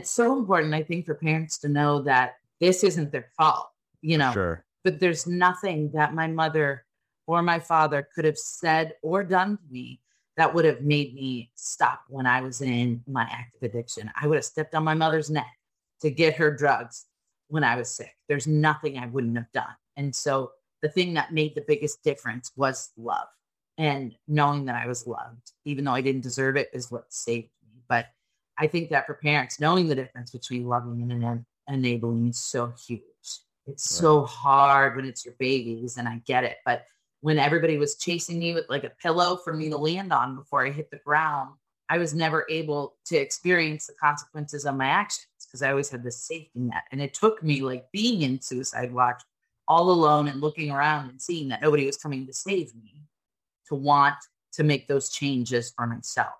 It's so important, I think, for parents to know that this isn't their fault, you know. Sure. But there's nothing that my mother or my father could have said or done to me that would have made me stop when I was in my active addiction. I would have stepped on my mother's neck to get her drugs when I was sick. There's nothing I wouldn't have done. And so the thing that made the biggest difference was love and knowing that I was loved, even though I didn't deserve it, is what saved me. But I think that for parents, knowing the difference between loving and en- enabling is so huge. It's right. so hard when it's your babies, and I get it. But when everybody was chasing me with like a pillow for me to land on before I hit the ground, I was never able to experience the consequences of my actions because I always had this safety net. And it took me like being in suicide watch all alone and looking around and seeing that nobody was coming to save me to want to make those changes for myself.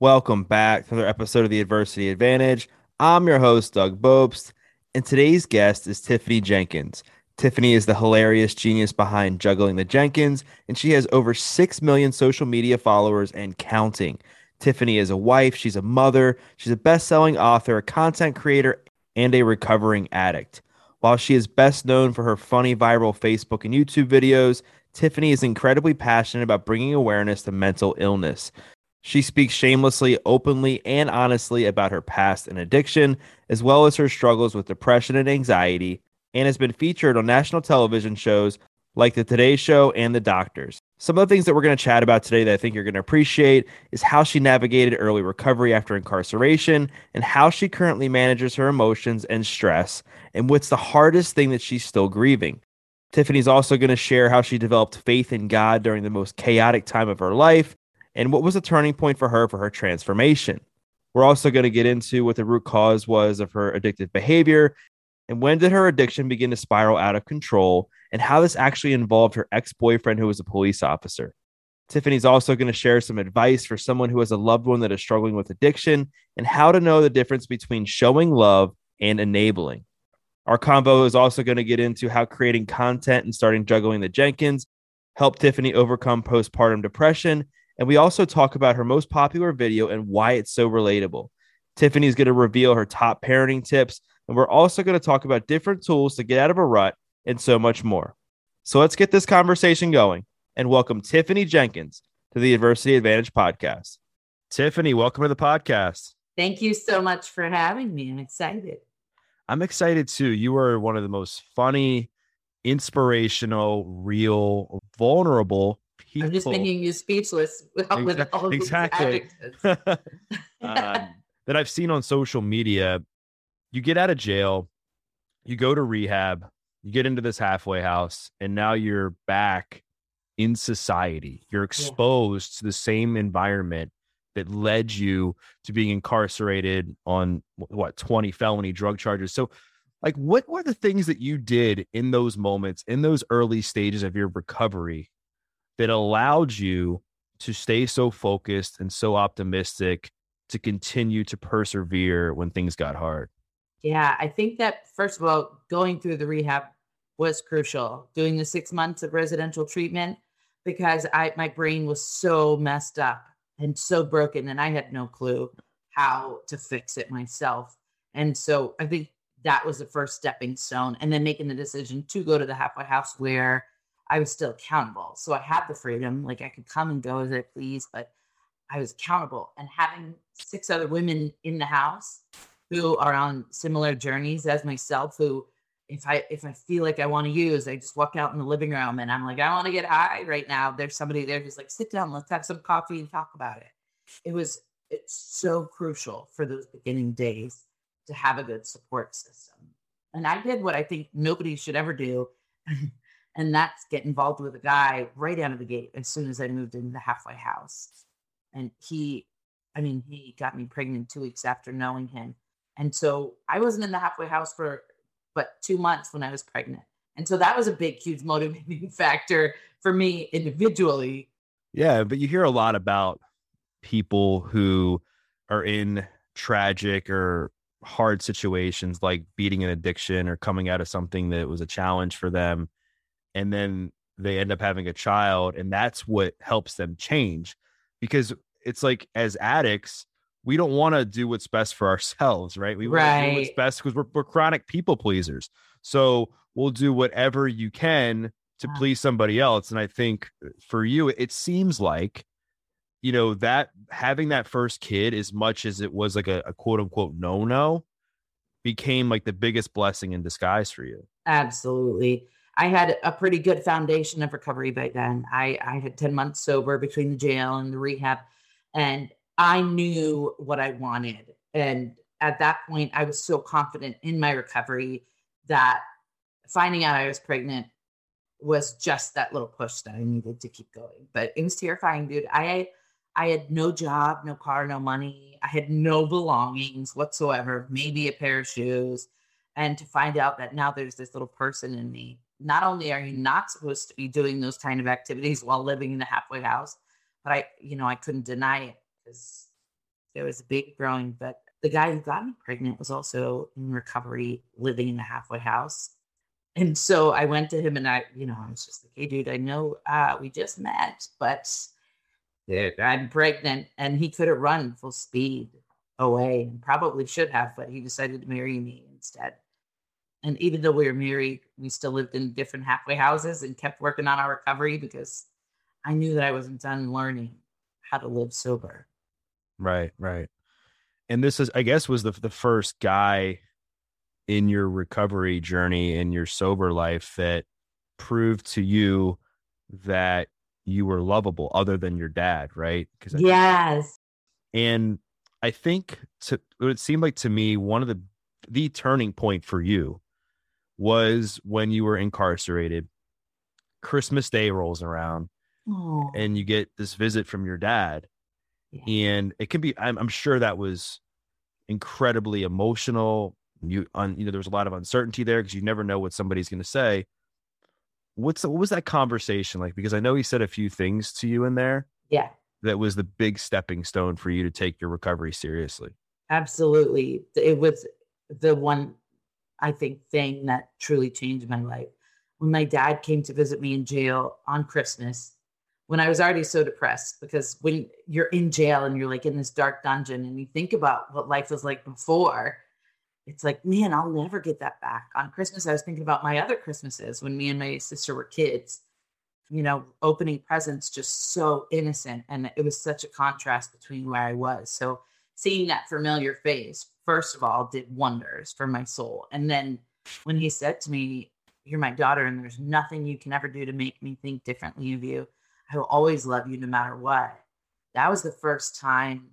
Welcome back to another episode of the Adversity Advantage. I'm your host, Doug Bopst. And today's guest is Tiffany Jenkins. Tiffany is the hilarious genius behind Juggling the Jenkins, and she has over 6 million social media followers and counting. Tiffany is a wife, she's a mother, she's a best selling author, a content creator, and a recovering addict. While she is best known for her funny viral Facebook and YouTube videos, Tiffany is incredibly passionate about bringing awareness to mental illness. She speaks shamelessly, openly, and honestly about her past and addiction, as well as her struggles with depression and anxiety, and has been featured on national television shows like The Today Show and The Doctors. Some of the things that we're going to chat about today that I think you're going to appreciate is how she navigated early recovery after incarceration and how she currently manages her emotions and stress, and what's the hardest thing that she's still grieving. Tiffany's also going to share how she developed faith in God during the most chaotic time of her life and what was the turning point for her for her transformation. We're also going to get into what the root cause was of her addictive behavior and when did her addiction begin to spiral out of control and how this actually involved her ex boyfriend, who was a police officer. Tiffany's also going to share some advice for someone who has a loved one that is struggling with addiction and how to know the difference between showing love and enabling. Our combo is also going to get into how creating content and starting juggling the Jenkins helped Tiffany overcome postpartum depression and we also talk about her most popular video and why it's so relatable. Tiffany's going to reveal her top parenting tips. And we're also going to talk about different tools to get out of a rut and so much more. So let's get this conversation going and welcome Tiffany Jenkins to the Adversity Advantage podcast. Tiffany, welcome to the podcast. Thank you so much for having me. I'm excited. I'm excited too. You are one of the most funny, inspirational, real, vulnerable people. I'm just making you speechless with, exactly, with all exactly. um, that I've seen on social media. You get out of jail, you go to rehab, you get into this halfway house, and now you're back in society. You're exposed yeah. to the same environment that led you to being incarcerated on what 20 felony drug charges. So like what were the things that you did in those moments in those early stages of your recovery that allowed you to stay so focused and so optimistic to continue to persevere when things got hard? Yeah, I think that first of all, going through the rehab was crucial. Doing the six months of residential treatment because I my brain was so messed up and so broken, and I had no clue how to fix it myself. And so I think that was the first stepping stone, and then making the decision to go to the halfway house where I was still accountable. So I had the freedom, like I could come and go as I please, but I was accountable. And having six other women in the house who are on similar journeys as myself, who if I if I feel like I want to use, I just walk out in the living room and I'm like, I want to get high right now. There's somebody there who's like, sit down, let's have some coffee and talk about it. It was it's so crucial for those beginning days to have a good support system. And I did what I think nobody should ever do. and that's get involved with a guy right out of the gate as soon as I moved into the halfway house. And he I mean, he got me pregnant two weeks after knowing him. And so I wasn't in the halfway house for but two months when I was pregnant. And so that was a big, huge motivating factor for me individually. Yeah, but you hear a lot about people who are in tragic or hard situations like beating an addiction or coming out of something that was a challenge for them and then they end up having a child and that's what helps them change because it's like as addicts we don't want to do what's best for ourselves right? We want to do what's best because we're, we're chronic people pleasers. So we'll do whatever you can to wow. please somebody else and i think uh, for you it seems like you know that having that first kid as much as it was like a, a quote unquote no no became like the biggest blessing in disguise for you. Absolutely i had a pretty good foundation of recovery by then i i had 10 months sober between the jail and the rehab and i knew what i wanted and at that point i was so confident in my recovery that finding out i was pregnant was just that little push that i needed to keep going but it was terrifying dude i I had no job, no car, no money. I had no belongings whatsoever, maybe a pair of shoes. And to find out that now there's this little person in me. Not only are you not supposed to be doing those kind of activities while living in the halfway house, but I, you know, I couldn't deny it because there was a big growing. But the guy who got me pregnant was also in recovery, living in the halfway house. And so I went to him and I, you know, I was just like, hey, dude, I know uh, we just met, but I'm pregnant. And he could have run full speed away and probably should have, but he decided to marry me instead. And even though we were married, we still lived in different halfway houses and kept working on our recovery because I knew that I wasn't done learning how to live sober. Right, right. And this is, I guess, was the the first guy in your recovery journey in your sober life that proved to you that you were lovable other than your dad, right? Because yes. And I think to it seemed like to me one of the the turning point for you was when you were incarcerated. Christmas Day rolls around, oh. and you get this visit from your dad, yeah. and it can be. I'm, I'm sure that was incredibly emotional. You, on, you know, there was a lot of uncertainty there because you never know what somebody's going to say what's what was that conversation like? Because I know he said a few things to you in there. Yeah. That was the big stepping stone for you to take your recovery seriously. Absolutely. It was the one I think thing that truly changed my life. When my dad came to visit me in jail on Christmas, when I was already so depressed, because when you're in jail and you're like in this dark dungeon and you think about what life was like before, it's like, man, I'll never get that back. On Christmas, I was thinking about my other Christmases when me and my sister were kids, you know, opening presents just so innocent. And it was such a contrast between where I was. So seeing that familiar face, first of all, did wonders for my soul. And then when he said to me, You're my daughter, and there's nothing you can ever do to make me think differently of you, I will always love you no matter what. That was the first time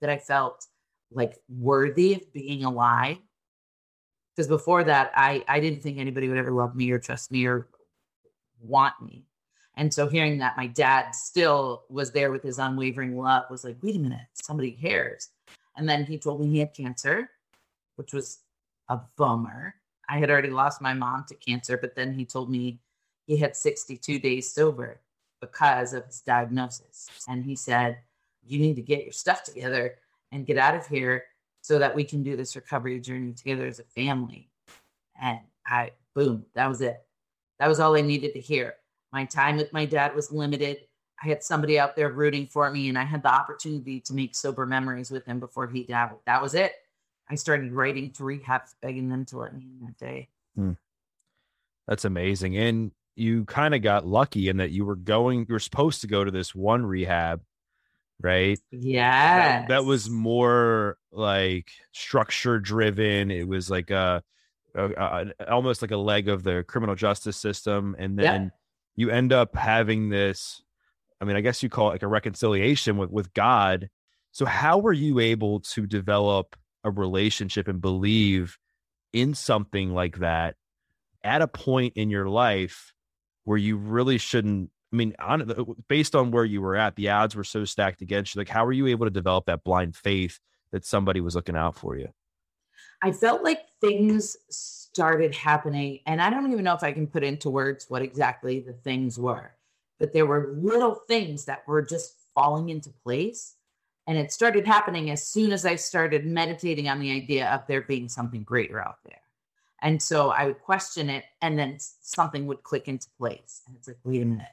that I felt like worthy of being alive because before that i i didn't think anybody would ever love me or trust me or want me and so hearing that my dad still was there with his unwavering love was like wait a minute somebody cares and then he told me he had cancer which was a bummer i had already lost my mom to cancer but then he told me he had 62 days sober because of his diagnosis and he said you need to get your stuff together and get out of here so that we can do this recovery journey together as a family. And I, boom, that was it. That was all I needed to hear. My time with my dad was limited. I had somebody out there rooting for me, and I had the opportunity to make sober memories with him before he died. That was it. I started writing to rehab, begging them to let me in that day. Hmm. That's amazing. And you kind of got lucky in that you were going, you were supposed to go to this one rehab right? Yeah. That, that, was more like structure driven. It was like a, a, a, almost like a leg of the criminal justice system, and then yeah. you end up having this. I mean, I guess you call it like a reconciliation with with God. So, how were you able to develop a relationship and believe in something like that at a point in your life where you really shouldn't I mean, on, based on where you were at, the odds were so stacked against you. Like, how were you able to develop that blind faith that somebody was looking out for you? I felt like things started happening, and I don't even know if I can put into words what exactly the things were, but there were little things that were just falling into place. And it started happening as soon as I started meditating on the idea of there being something greater out there. And so I would question it, and then something would click into place. And it's like, wait a minute,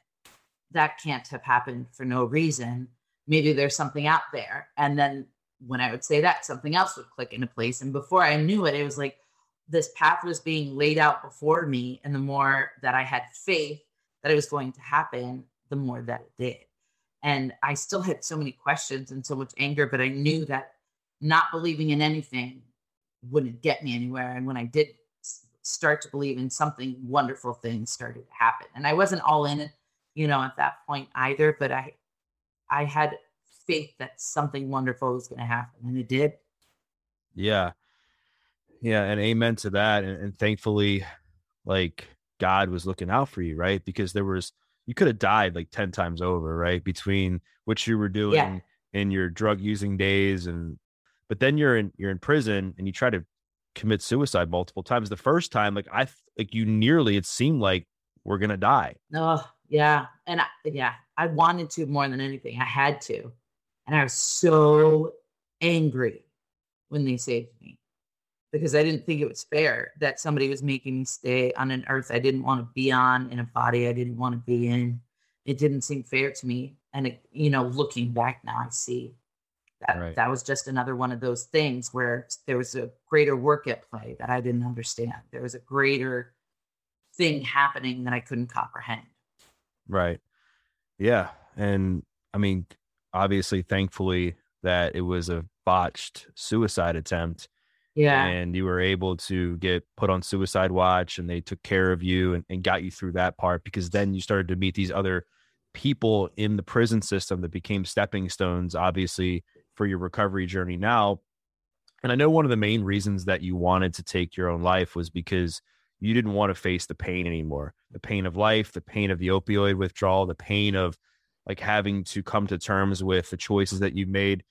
that can't have happened for no reason. Maybe there's something out there. And then when I would say that, something else would click into place. And before I knew it, it was like this path was being laid out before me. And the more that I had faith that it was going to happen, the more that it did. And I still had so many questions and so much anger, but I knew that not believing in anything wouldn't get me anywhere. And when I did start to believe in something, wonderful things started to happen. And I wasn't all in you know, at that point either, but I I had faith that something wonderful was going to happen and it did. Yeah. Yeah, and amen to that and, and thankfully like God was looking out for you, right? Because there was you could have died like 10 times over, right? Between what you were doing yeah. in your drug using days and but then you're in you're in prison and you try to commit suicide multiple times. The first time, like I like you nearly it seemed like we're gonna die. Oh yeah, and I, yeah, I wanted to more than anything. I had to, and I was so angry when they saved me because I didn't think it was fair that somebody was making me stay on an earth I didn't want to be on in a body I didn't want to be in. It didn't seem fair to me, and it, you know, looking back now, I see that, right. that was just another one of those things where there was a greater work at play that I didn't understand. There was a greater thing happening that I couldn't comprehend. Right. Yeah. And I mean, obviously, thankfully, that it was a botched suicide attempt. Yeah. And you were able to get put on suicide watch and they took care of you and, and got you through that part because then you started to meet these other people in the prison system that became stepping stones, obviously, for your recovery journey now. And I know one of the main reasons that you wanted to take your own life was because you didn't want to face the pain anymore the pain of life, the pain of the opioid withdrawal, the pain of like having to come to terms with the choices that you made.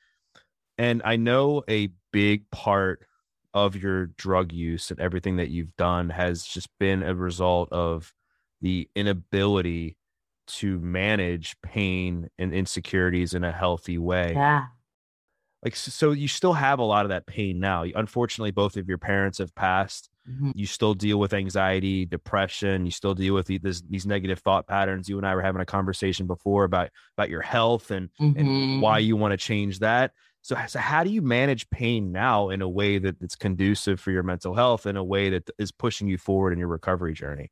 And I know a big part of your drug use and everything that you've done has just been a result of the inability to manage pain and insecurities in a healthy way. Yeah like so you still have a lot of that pain now unfortunately both of your parents have passed mm-hmm. you still deal with anxiety depression you still deal with these, these negative thought patterns you and i were having a conversation before about about your health and, mm-hmm. and why you want to change that so, so how do you manage pain now in a way that, that's conducive for your mental health in a way that is pushing you forward in your recovery journey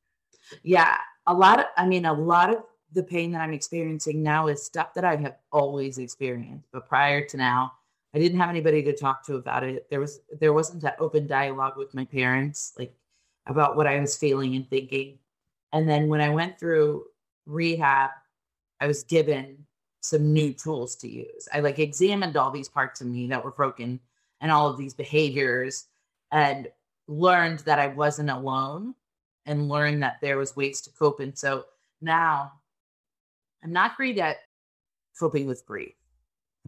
yeah a lot of i mean a lot of the pain that i'm experiencing now is stuff that i have always experienced but prior to now I didn't have anybody to talk to about it. There was there wasn't that open dialogue with my parents, like about what I was feeling and thinking. And then when I went through rehab, I was given some new tools to use. I like examined all these parts of me that were broken and all of these behaviors and learned that I wasn't alone and learned that there was ways to cope. And so now I'm not great at coping with grief.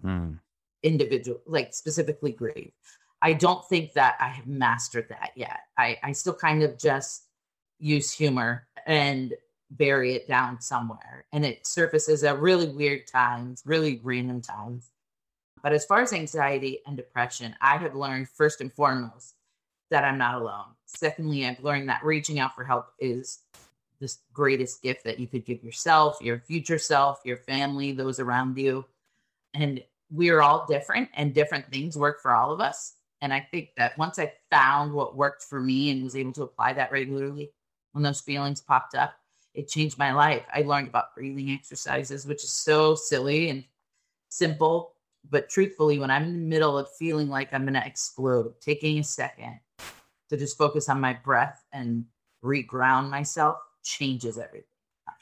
Mm individual, like specifically grief. I don't think that I have mastered that yet. I, I still kind of just use humor and bury it down somewhere. And it surfaces at really weird times, really random times. But as far as anxiety and depression, I have learned first and foremost that I'm not alone. Secondly, I've learned that reaching out for help is the greatest gift that you could give yourself, your future self, your family, those around you. And we're all different and different things work for all of us. And I think that once I found what worked for me and was able to apply that regularly, when those feelings popped up, it changed my life. I learned about breathing exercises, which is so silly and simple. But truthfully, when I'm in the middle of feeling like I'm going to explode, taking a second to just focus on my breath and reground myself changes everything.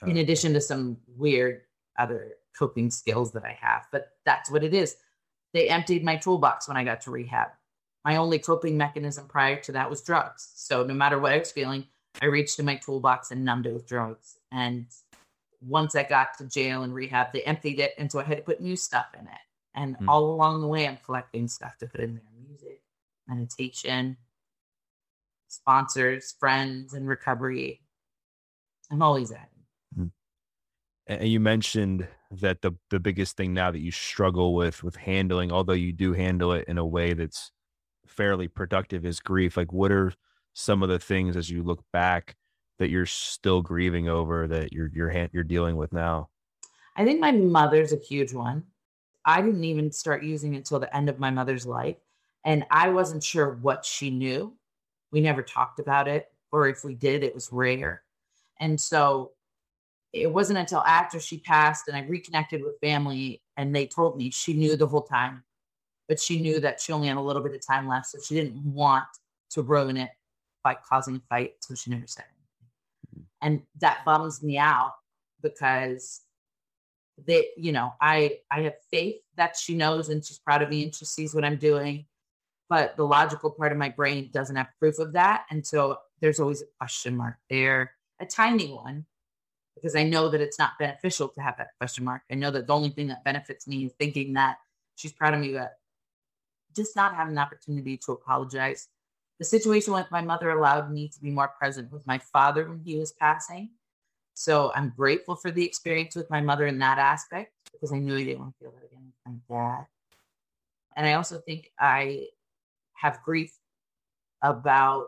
Oh, in addition to some weird other coping skills that I have, but that's what it is. They emptied my toolbox when I got to rehab. My only coping mechanism prior to that was drugs. So no matter what I was feeling, I reached in my toolbox and numbed it with drugs. And once I got to jail and rehab, they emptied it. And so I had to put new stuff in it. And Hmm. all along the way, I'm collecting stuff to put in there music, meditation, sponsors, friends, and recovery. I'm always adding. and you mentioned that the the biggest thing now that you struggle with with handling although you do handle it in a way that's fairly productive is grief like what are some of the things as you look back that you're still grieving over that you're you're you're dealing with now I think my mother's a huge one. I didn't even start using it until the end of my mother's life. And I wasn't sure what she knew. We never talked about it, or if we did, it was rare. And so it wasn't until after she passed and I reconnected with family and they told me she knew the whole time, but she knew that she only had a little bit of time left. So she didn't want to ruin it by causing a fight. So she never said anything. Mm-hmm. And that bums me out because that you know i i have faith that she knows and she's proud of me and she sees what i'm doing but the logical part of my brain doesn't have proof of that and so there's always a question mark there a tiny one because i know that it's not beneficial to have that question mark i know that the only thing that benefits me is thinking that she's proud of me but just not having an opportunity to apologize the situation with my mother allowed me to be more present with my father when he was passing so I'm grateful for the experience with my mother in that aspect because I knew I didn't want to feel that again with my dad. And I also think I have grief about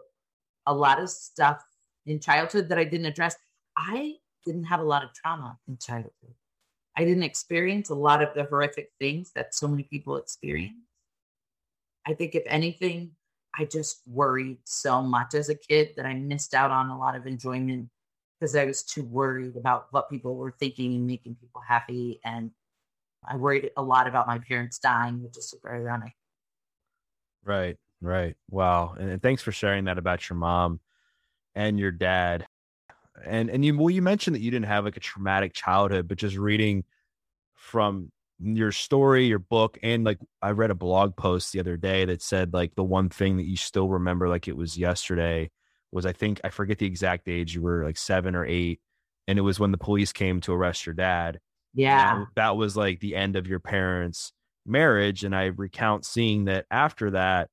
a lot of stuff in childhood that I didn't address. I didn't have a lot of trauma in childhood. I didn't experience a lot of the horrific things that so many people experience. I think, if anything, I just worried so much as a kid that I missed out on a lot of enjoyment because I was too worried about what people were thinking and making people happy. And I worried a lot about my parents dying, which is super ironic. right right wow and, and thanks for sharing that about your mom and your dad and and you well you mentioned that you didn't have like a traumatic childhood but just reading from your story your book and like i read a blog post the other day that said like the one thing that you still remember like it was yesterday was i think i forget the exact age you were like seven or eight and it was when the police came to arrest your dad Yeah. that, that was like the end of your parents marriage and i recount seeing that after that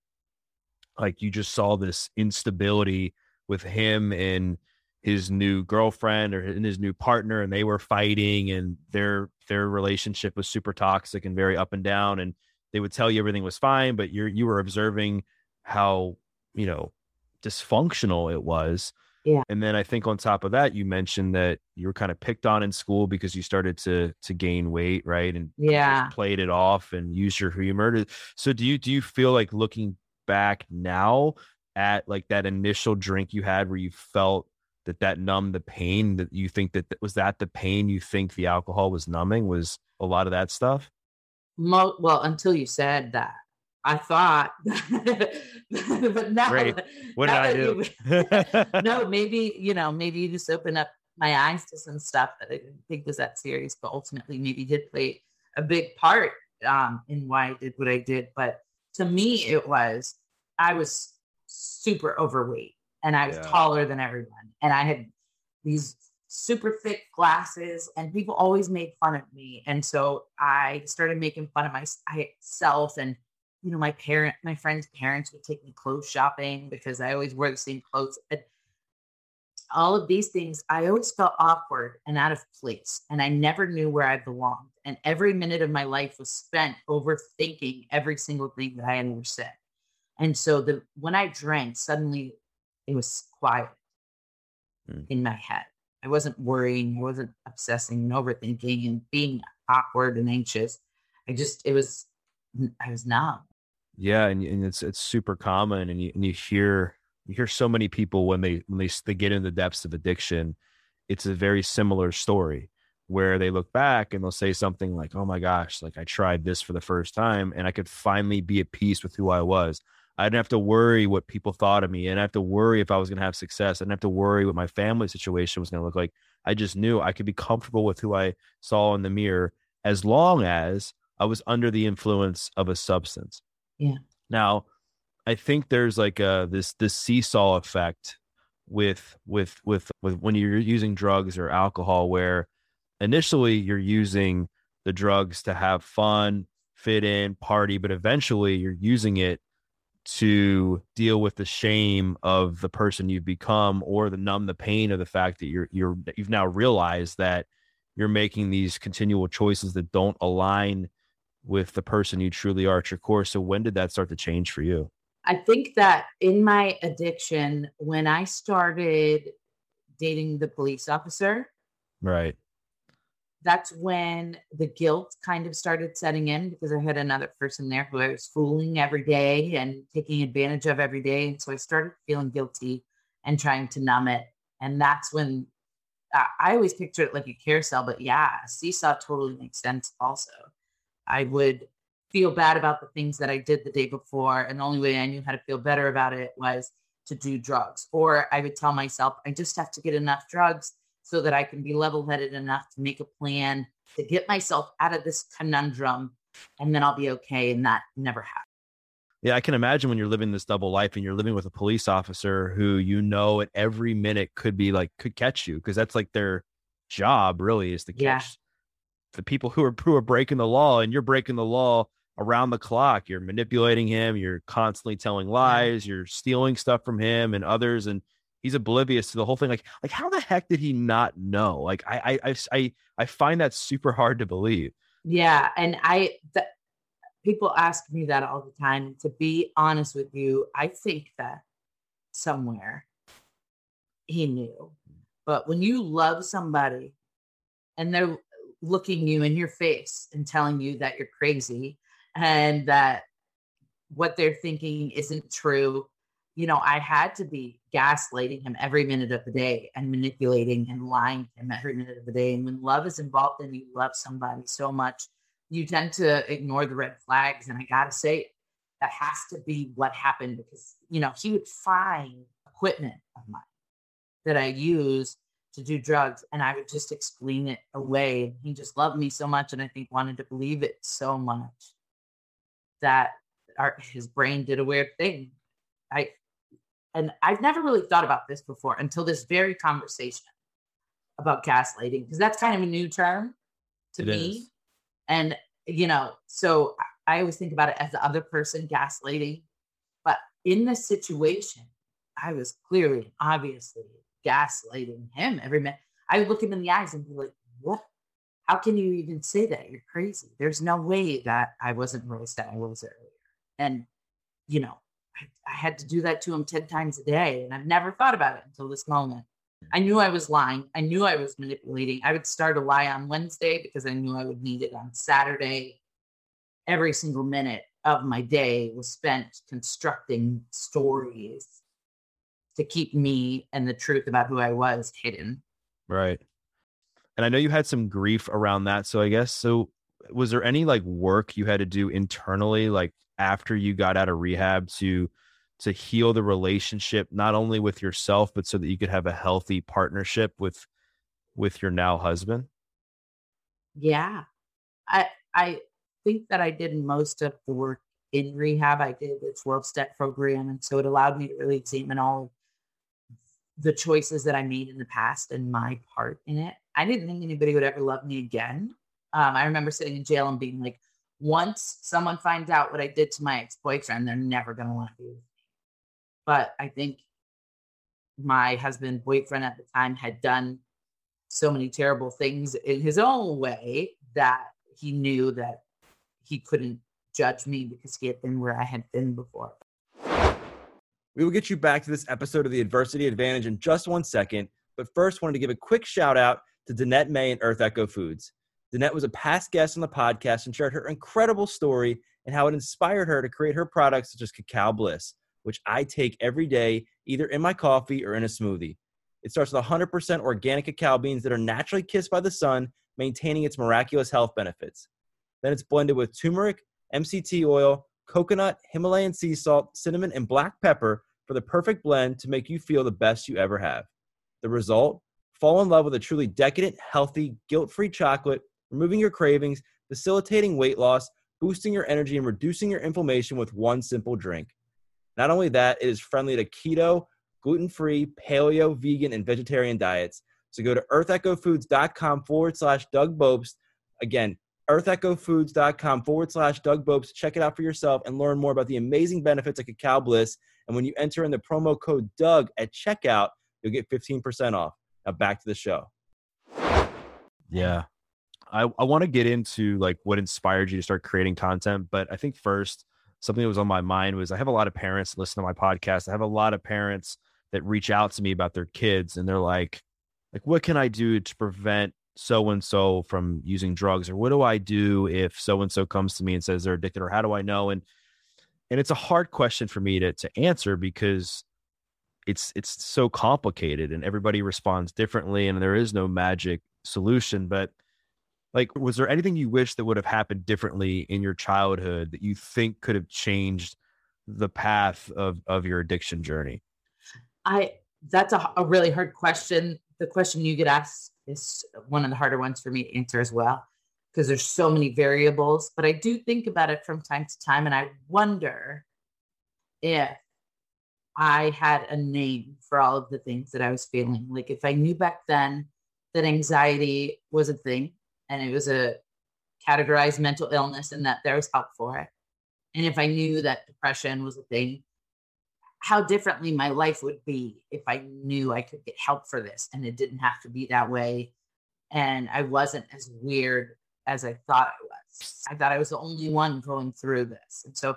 like you just saw this instability with him and his new girlfriend or in his new partner and they were fighting and their their relationship was super toxic and very up and down and they would tell you everything was fine but you're you were observing how you know dysfunctional it was Yeah. and then i think on top of that you mentioned that you were kind of picked on in school because you started to to gain weight right and Yeah. played it off and used your humor to, so do you do you feel like looking back now at like that initial drink you had where you felt that that numbed the pain that you think that was that the pain you think the alcohol was numbing was a lot of that stuff Mo- well, until you said that, I thought, but now, Great. what did i do no, maybe, you know, maybe you just open up my eyes to some stuff that I didn't think was that serious, but ultimately maybe did play a big part um, in why I did what I did. But to me, it was, I was super overweight and I was Yeah. taller than everyone. And I had these super thick glasses and people always made fun of me. And so I started making fun of myself and you know, my parent, my friends' parents would take me clothes shopping because I always wore the same clothes. And all of these things, I always felt awkward and out of place, and I never knew where I belonged. And every minute of my life was spent overthinking every single thing that I had ever said. And so the when I drank, suddenly it was quiet Mm. in my head. I wasn't worrying, I wasn't obsessing and overthinking and being awkward and anxious. I just it was I was numb. yeah and, and it's it's super common and you, and you hear you hear so many people when they when they, they get in the depths of addiction it's a very similar story where they look back and they'll say something like oh my gosh like i tried this for the first time and i could finally be at peace with who i was i didn't have to worry what people thought of me and i have to worry if i was going to have success. I didn't have to worry what my family situation was going to look like. I just knew i could be comfortable with who i saw in the mirror as long as i was under the influence of a substance. Yeah. now, I think there's like a this this seesaw effect with with with with when you're using drugs or alcohol where initially you're using the drugs to have fun, fit in, party, but eventually you're using it to deal with the shame of the person you've become or the numb the pain of the fact that you're you're you've now realized that you're making these continual choices that don't align with the person you truly are at your core. So when did that start to change for you? I think that in my addiction, when I started dating the police officer, right that's when the guilt kind of started setting in because I had another person there who I was fooling every day and taking advantage of every day. And so I started feeling guilty and trying to numb it. And that's when uh, I always picture it like a carousel, but yeah, a seesaw totally makes sense also. I would feel bad about the things that I did the day before. And the only way I knew how to feel better about it was to do drugs. Or I would tell myself, I just have to get enough drugs so that I can be level headed enough to make a plan to get myself out of this conundrum and then I'll be okay. And that never happened. Yeah, I can imagine when you're living this double life and you're living with a police officer who you know at every minute could be like could catch you because that's like their job really is to catch yeah. the people who are who are breaking the law and you're breaking the law around the clock. You're manipulating him, you're constantly telling lies, you're stealing stuff from him and others and he's oblivious to the whole thing. Like, like how the heck did he not know? Like, I, I, I, I find that super hard to believe. Yeah, and I, the, people ask me that all the time. To be honest with you, I think that somewhere he knew. But when you love somebody and they're looking you in your face and telling you that you're crazy and that what they're thinking isn't true you know, I had to be gaslighting him every minute of the day and manipulating and lying to him every minute of the day. And when love is involved and you love somebody so much, you tend to ignore the red flags. And I gotta say, that has to be what happened because you know he would find equipment of mine that I use to do drugs, and I would just explain it away. He just loved me so much, and I think wanted to believe it so much that our his brain did a weird thing. I and I've never really thought about this before until this very conversation about gaslighting, because that's kind of a new term to it me. Is. And, you know, so I always think about it as the other person gaslighting. But in this situation, I was clearly, obviously gaslighting him every minute. I would look him in the eyes and be like, what? How can you even say that? You're crazy. There's no way that I wasn't raised that I was earlier. And, you know, I, had to do that to him 10 times a day. And I've never thought about it until this moment. I knew I was lying. I knew I was manipulating. I would start a lie on Wednesday because I knew I would need it on Saturday. Every single minute of my day was spent constructing stories to keep me and the truth about who I was hidden. Right. And I know you had some grief around that. So I guess so was there any like work you had to do internally like after you got out of rehab to to heal the relationship not only with yourself but so that you could have a healthy partnership with with your now husband? Yeah. I i think that i did most of the work in rehab. I did the 12 step program and so it allowed me to really examine all the choices that i made in the past and my part in it. I didn't think anybody would ever love me again. Um, i remember sitting in jail and being like once someone finds out what I did to my ex boyfriend, they're never going to want to be with me. But I think my husband, boyfriend at the time, had done so many terrible things in his own way that he knew that he couldn't judge me because he had been where I had been before. We will get you back to this episode of the Adversity Advantage in just one second. But first, wanted to give a quick shout out to Danette May and Earth Echo Foods. Danette was a past guest on the podcast and shared her incredible story and how it inspired her to create her products such as Cacao Bliss, which I take every day, either in my coffee or in a smoothie. It starts with 100% organic cacao beans that are naturally kissed by the sun, maintaining its miraculous health benefits. Then it's blended with turmeric, MCT oil, coconut, Himalayan sea salt, cinnamon, and black pepper for the perfect blend to make you feel the best you ever have. The result? Fall in love with a truly decadent, healthy, guilt free chocolate removing your cravings, facilitating weight loss, boosting your energy, and reducing your inflammation with one simple drink. Not only that, it is friendly to keto, gluten free, paleo, vegan, and vegetarian diets, So go to earthechofoods.com forward slash Doug Bopst. Again, earthechofoods.com forward slash Doug Bopst. Check it out for yourself and learn more about the amazing benefits of Cacao Bliss. And when you enter in the promo code Doug at checkout, you'll get 15% off. Now back to the show. Yeah. I, I want to get into like what inspired you to start creating content, but I think first something that was on my mind was I have a lot of parents listen to my podcast. I have a lot of parents that reach out to me about their kids and they're like, like, what can I do to prevent so and so from using drugs? Or what do I do if so and so comes to me and says they're addicted? Or how do I know? And and it's a hard question for me to to answer because it's it's so complicated and everybody responds differently and there is no magic solution. But like was there anything you wish that would have happened differently in your childhood that you think could have changed the path of of your addiction journey? I that's a, a really hard question. The question you get asked is one of the harder ones for me to answer as well because there's so many variables but i do think about it from time to time and i wonder if i had a name for all of the things that i was feeling. Like if i knew back then that anxiety was a thing and it was a categorized mental illness and that there was help for it. And if I knew that depression was a thing, how differently my life would be if I knew I could get help for this and it didn't have to be that way. And I wasn't as weird as I thought I was. I thought I was the only one going through this. And so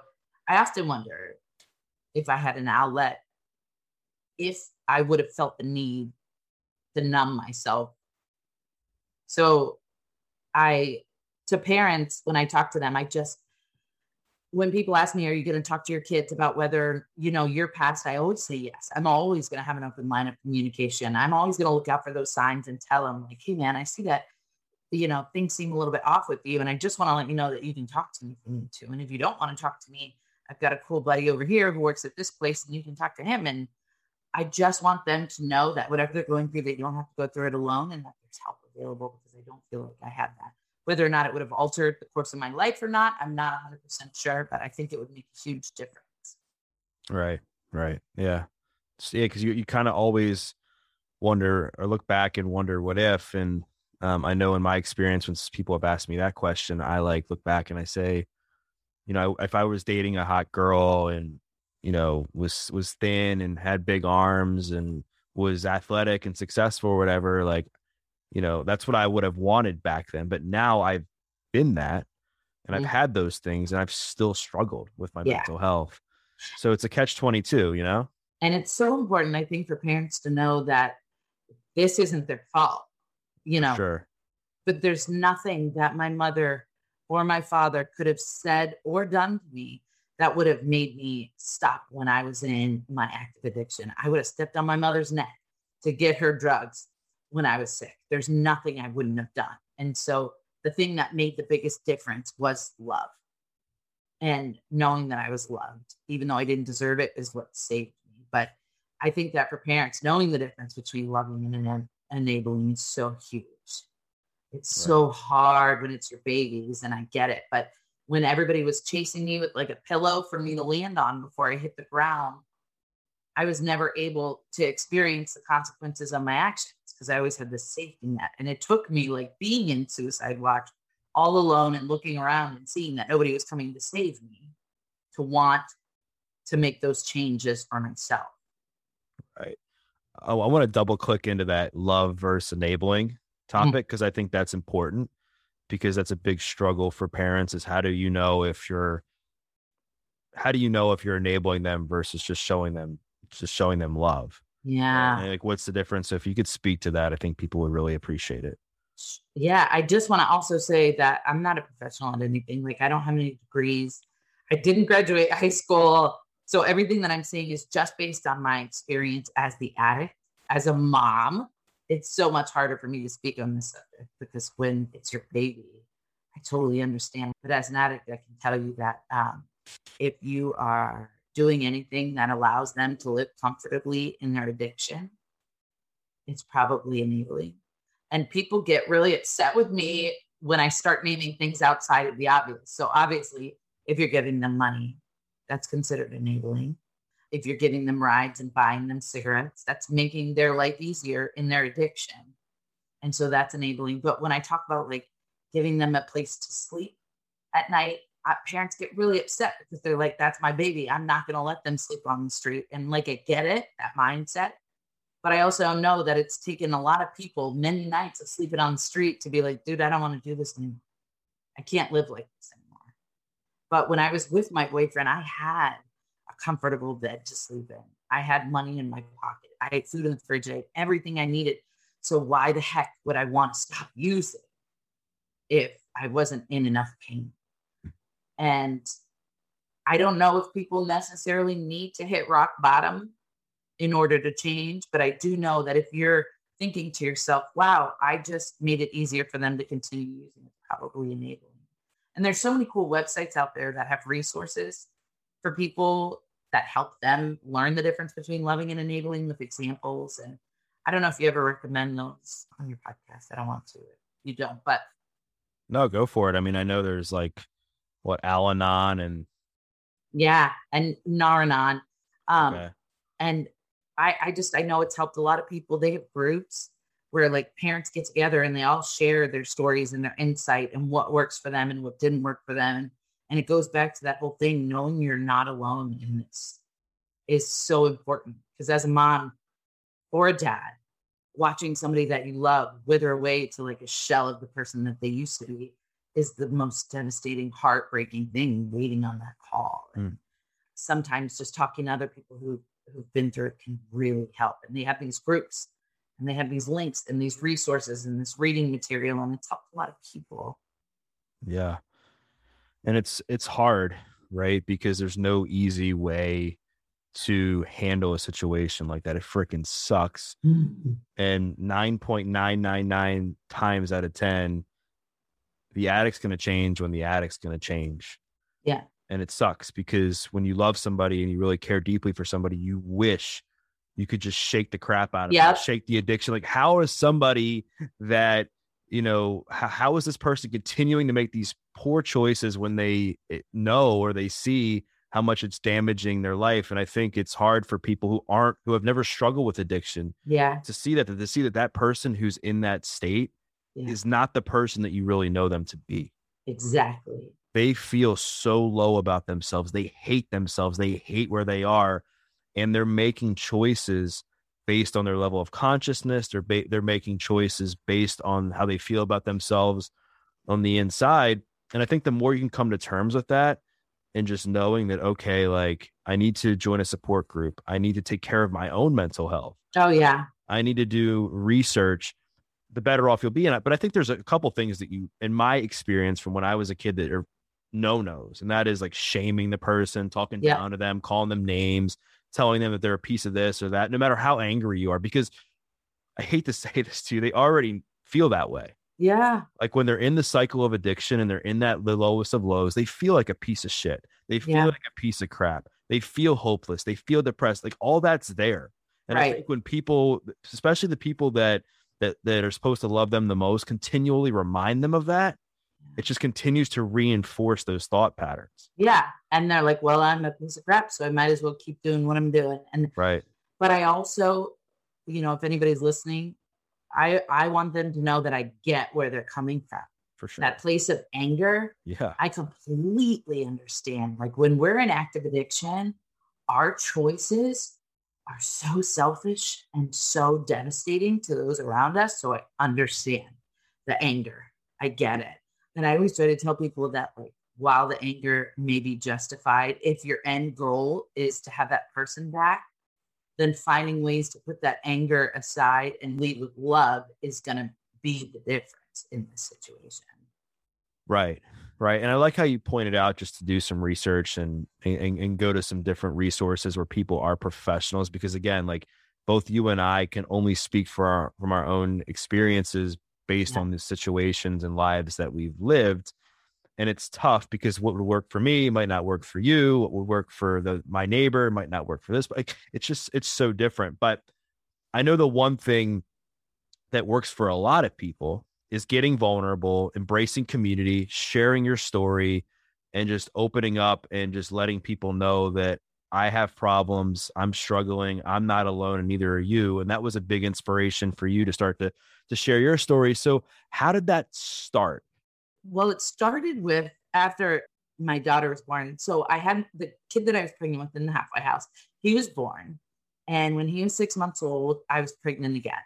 I often wonder if I had an outlet, if I would have felt the need to numb myself. So I to parents when I talk to them, I just when people ask me, are you going to talk to your kids about whether you know your past? I always say yes. I'm always going to have an open line of communication. I'm always going to look out for those signs and tell them like, hey man, I see that you know things seem a little bit off with you, and I just want to let you know that you can talk to me if you need to. And if you don't want to talk to me, I've got a cool buddy over here who works at this place, and you can talk to him. And I just want them to know that whatever they're going through, they don't have to go through it alone, and that there's help available because I don't feel like I had that. Whether or not it would have altered the course of my life or not, I'm not 100% sure, but I think it would make a huge difference. Right, right. Yeah. So, yeah, because you, you kind of always wonder or look back and wonder what if. And um, I know in my experience, when people have asked me that question, I like look back and I say, you know, if I was dating a hot girl and you know was was thin and had big arms and was athletic and successful or whatever, like you know that's what i would have wanted back then but now i've been that and i've mm-hmm. had those things and i've still struggled with my yeah. mental health so it's a catch 22 you know and it's so important i think for parents to know that this isn't their fault you know sure but there's nothing that my mother or my father could have said or done to me that would have made me stop when I was in my active addiction. I would have stepped on my mother's neck to get her drugs when I was sick. There's nothing I wouldn't have done. And so the thing that made the biggest difference was love. And knowing that I was loved, even though I didn't deserve it, is what saved me. But I think that for parents, knowing the difference between loving and enabling is so huge. It's right. so hard when it's your babies, and I get it. But when everybody was chasing me with like a pillow for me to land on before I hit the ground, I was never able to experience the consequences of my actions because I always had this safety net. And it took me like being in suicide watch all alone and looking around and seeing that nobody was coming to save me to want to make those changes for myself. Right. Oh, I want to double click into that love versus enabling mm-hmm. topic because mm-hmm. I think that's important because that's a big struggle for parents is how do you know if you're how do you know if you're enabling them versus just showing them just showing them love yeah. And like, what's the difference? So if you could speak to that, I think people would really appreciate it. Yeah. I just want to also say that I'm not a professional at anything. Like, I don't have any degrees. I didn't graduate high school. So everything that I'm saying is just based on my experience as the addict, as a mom. It's so much harder for me to speak on this subject because when it's your baby, I totally understand. But as an addict, I can tell you that um, if you are doing anything that allows them to live comfortably in their addiction, it's probably enabling. And people get really upset with me when I start naming things outside of the obvious. So, obviously, if you're giving them money, that's considered enabling. If you're giving them rides and buying them cigarettes, that's making their life easier in their addiction. And so that's enabling. But when I talk about like giving them a place to sleep at night, I, parents get really upset because they're like, that's my baby. I'm not going to let them sleep on the street. And like, I get it, that mindset. But I also know that it's taken a lot of people many nights of sleeping on the street to be like, dude, I don't want to do this anymore. I can't live like this anymore. But when I was with my boyfriend, I had a comfortable bed to sleep in. I had money in my pocket. I had food in the fridge. I had everything I needed. So why the heck would I want to stop using if I wasn't in enough pain? And I don't know if people necessarily need to hit rock bottom in order to change, but I do know that if you're thinking to yourself, wow, I just made it easier for them to continue using it, probably enabling. And there's so many cool websites out there that have resources for people that help them learn the difference between loving and enabling with examples. And I don't know if you ever recommend those on your podcast. I don't want to. You don't, but no, go for it. I mean, I know there's like what Al-Anon and yeah, and Nar-Anon. Um, okay. and I, I just I know it's helped a lot of people. They have groups where like parents get together and they all share their stories and their insight and what works for them and what didn't work for them. And it goes back to that whole thing, knowing you're not alone in this is so important. Because as a mom or a dad, watching somebody that you love wither away to like a shell of the person that they used to be is the most devastating, heartbreaking thing waiting on that call. Mm. Sometimes just talking to other people who who've been through it can really help. And they have these groups and they have these links and these resources and this reading material and it's helped a lot of people. Yeah. And it's it's hard, right? Because there's no easy way to handle a situation like that. It freaking sucks. Mm-hmm. And 9.999 times out of 10, the addict's going to change when the addict's going to change. Yeah. And it sucks because when you love somebody and you really care deeply for somebody, you wish you could just shake the crap out of yep. them, shake the addiction. Like, how is somebody that, you know, how, how is this person continuing to make these poor choices when they eh, know or they see how much it's damaging their life? And I think it's hard for people who aren't, who have never struggled with addiction, yeah, to see that, to see that that person who's in that state yeah. is not the person that you really know them to be. Exactly. They feel so low about themselves. They hate themselves. They hate where they are. And they're making choices based on their level of consciousness. They're, ba- they're making choices based on how they feel about themselves on the inside. And I think the more you can come to terms with that and just knowing that, okay, like I need to join a support group, I need to take care of my own mental health. Oh, yeah. I need to do research the better off you'll be in it. But I think there's a couple things that you, in my experience from when I was a kid, that are no nos, and that is like shaming the person, talking yeah. down to them, calling them names, telling them that they're a piece of this or that, no matter how angry you are. Because I hate to say this to you, they already feel that way. Yeah. Like when they're in the cycle of addiction and they're in that the lowest of lows, they feel like a piece of shit. They feel yeah. like a piece of crap. They feel hopeless. They feel depressed. Like all that's there. And right. I think when people, especially the people that that that are supposed to love them the most continually remind them of that. It just continues to reinforce those thought patterns. Yeah. And they're like well i'm a piece of crap so i might as well keep doing what i'm doing. And right. but i also you know if anybody's listening i i want them to know that i get where they're coming from. For sure. That place of anger yeah. I completely understand. Like when we're in active addiction our choices are so selfish and so devastating to those around us. So I understand the anger. I get it. And I always try to tell people that, like, while the anger may be justified, if your end goal is to have that person back, then finding ways to put that anger aside and lead with love is going to be the difference in this situation. Right right and i like how you pointed out just to do some research and, and and go to some different resources where people are professionals because again like both you and i can only speak for our from our own experiences based yeah. on the situations and lives that we've lived and it's tough because what would work for me might not work for you what would work for the my neighbor might not work for this but it's just it's so different but i know the one thing that works for a lot of people is getting vulnerable, embracing community, sharing your story, and just opening up and just letting people know that I have problems. I'm struggling. I'm not alone, and neither are you. And that was a big inspiration for you to start to to share your story. So, how did that start? Well, it started with after my daughter was born. So I had the kid that I was pregnant with in the halfway house. He was born, and when he was six months old, I was pregnant again.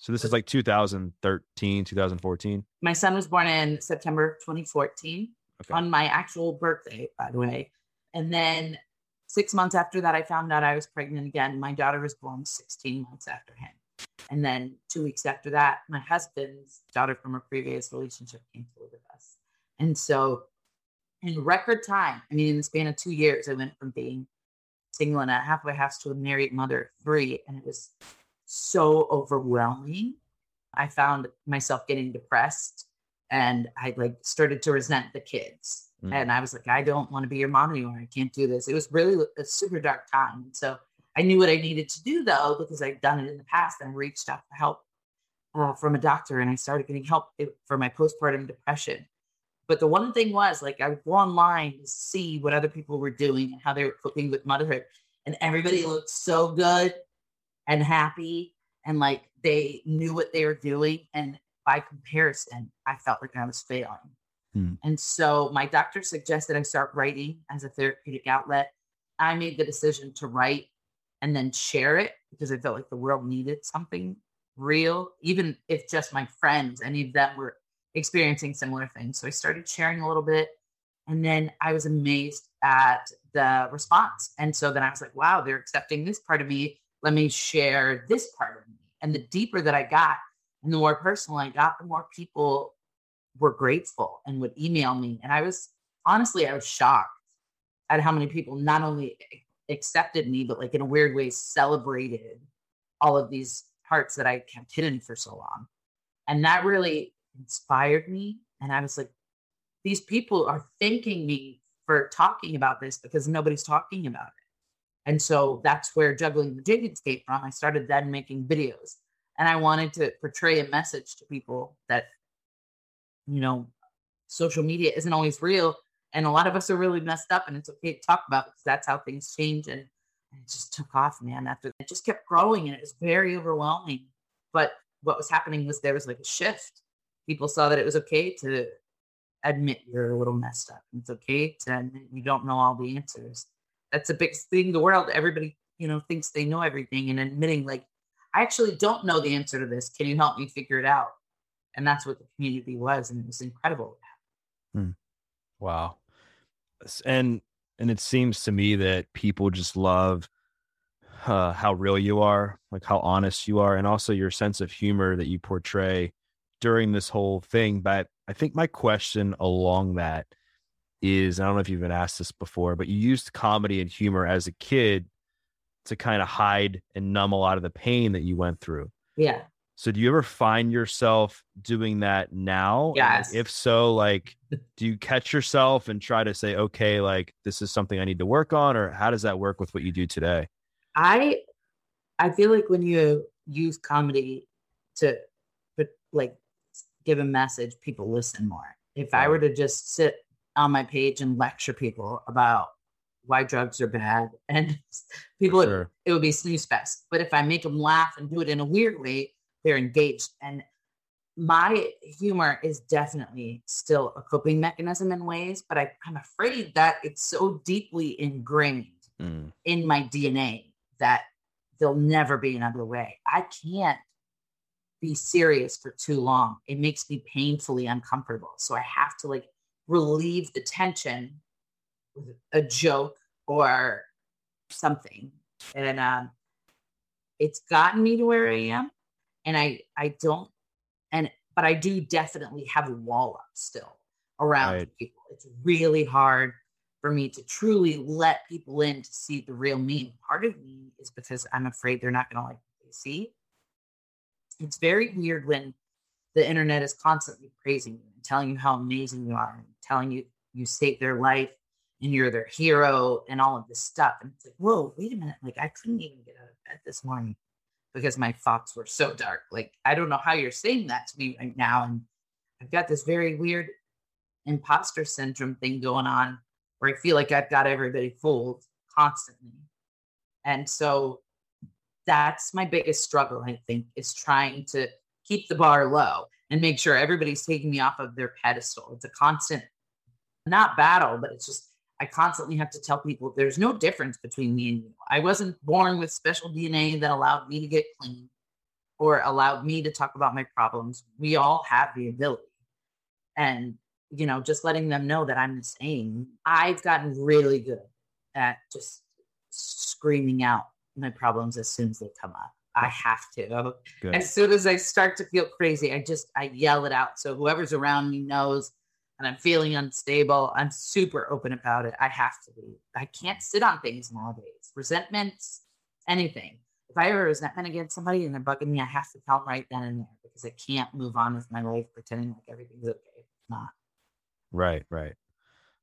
So this is like 2013, 2014. My son was born in September 2014 okay. on my actual birthday, by the way. And then six months after that, I found out I was pregnant again. My daughter was born 16 months after him. And then two weeks after that, my husband's daughter from a previous relationship came to live with us. And so, in record time, I mean, in the span of two years, I went from being single and a halfway house to a married mother of three. And it was so overwhelming. I found myself getting depressed and I like started to resent the kids. Mm. And I was like, I don't want to be your mom anymore. I can't do this. It was really a super dark time. So I knew what I needed to do though, because I'd done it in the past and reached out for help uh, from a doctor and I started getting help for my postpartum depression. But the one thing was like I would go online to see what other people were doing and how they were coping with motherhood. And everybody looked so good and happy and like they knew what they were doing. And by comparison, I felt like I was failing. Hmm. And so my doctor suggested I start writing as a therapeutic outlet. I made the decision to write and then share it because I felt like the world needed something real, even if just my friends, any of them were experiencing similar things. So I started sharing a little bit. And then I was amazed at the response. And so then I was like, wow, they're accepting this part of me let me share this part of me. And the deeper that I got and the more personal I got, the more people were grateful and would email me. And I was honestly, I was shocked at how many people not only accepted me, but like in a weird way celebrated all of these parts that I kept hidden for so long. And that really inspired me. And I was like, these people are thanking me for talking about this because nobody's talking about it. And so that's where juggling the Jenkins came from. I started then making videos and I wanted to portray a message to people that, you know, social media isn't always real. And a lot of us are really messed up and it's okay to talk about because that's how things change. And, and it just took off, man. After it just kept growing and it was very overwhelming. But what was happening was there was like a shift. People saw that it was okay to admit you're a little messed up. It's okay to admit you don't know all the answers that's a big thing in the world. Everybody, you know, thinks they know everything and admitting like, I actually don't know the answer to this. Can you help me figure it out? And that's what the community was. And it was incredible. Hmm. Wow. And, and it seems to me that people just love uh, how real you are, like how honest you are, and also your sense of humor that you portray during this whole thing. But I think my question along that is I don't know if you've been asked this before, but you used comedy and humor as a kid to kind of hide and numb a lot of the pain that you went through. Yeah. So do you ever find yourself doing that now? Yes. if so, like do you catch yourself and try to say, okay, like this is something I need to work on, or how does that work with what you do today? I I feel like when you use comedy to but like give a message, people listen more. If I were to just sit on my page and lecture people about why drugs are bad. And people sure. it would be snooze fest. But if i make them laugh and do it in a weird way they're engaged. And my humor is definitely still a coping mechanism in ways but I, i'm afraid that it's so deeply ingrained mm. in my dna that there'll never be another way. I can't be serious for too long. It makes me painfully uncomfortable. So i have to like relieve the tension with a joke or something. And um, it's gotten me to where I am. And I I don't and but I do definitely have a wall up still around right. people. It's really hard for me to truly let people in to see the real me. Part of me is because I'm afraid they're not gonna like what they see. It's very weird when the internet is constantly praising you and telling you how amazing you are and telling you you saved their life and you're their hero and all of this stuff. And it's like, whoa, wait a minute. Like I couldn't even get out of bed this morning because my thoughts were so dark. Like I don't know how you're saying that to me right now. And I've got this very weird imposter syndrome thing going on where I feel like I've got everybody fooled constantly. And so that's my biggest struggle, I think, is trying to keep the bar low and make sure everybody's taking me off of their pedestal. It's a constant, not battle, but it's just, I constantly have to tell people there's no difference between me and you. I wasn't born with special DNA that allowed me to get clean or allowed me to talk about my problems. We all have the ability. And, you know, just letting them know that I'm the same. I've gotten really good at just screaming out my problems as soon as they come up. I have to. Good. As soon as I start to feel crazy, I just I yell it out. So whoever's around me knows and I'm feeling unstable, I'm super open about it. I have to be. I can't sit on things nowadays. Resentments, anything. If I a resentment against somebody and they're bugging me, I have to tell them right then and there because I can't move on with my life pretending like everything's okay. It's not. Right, right.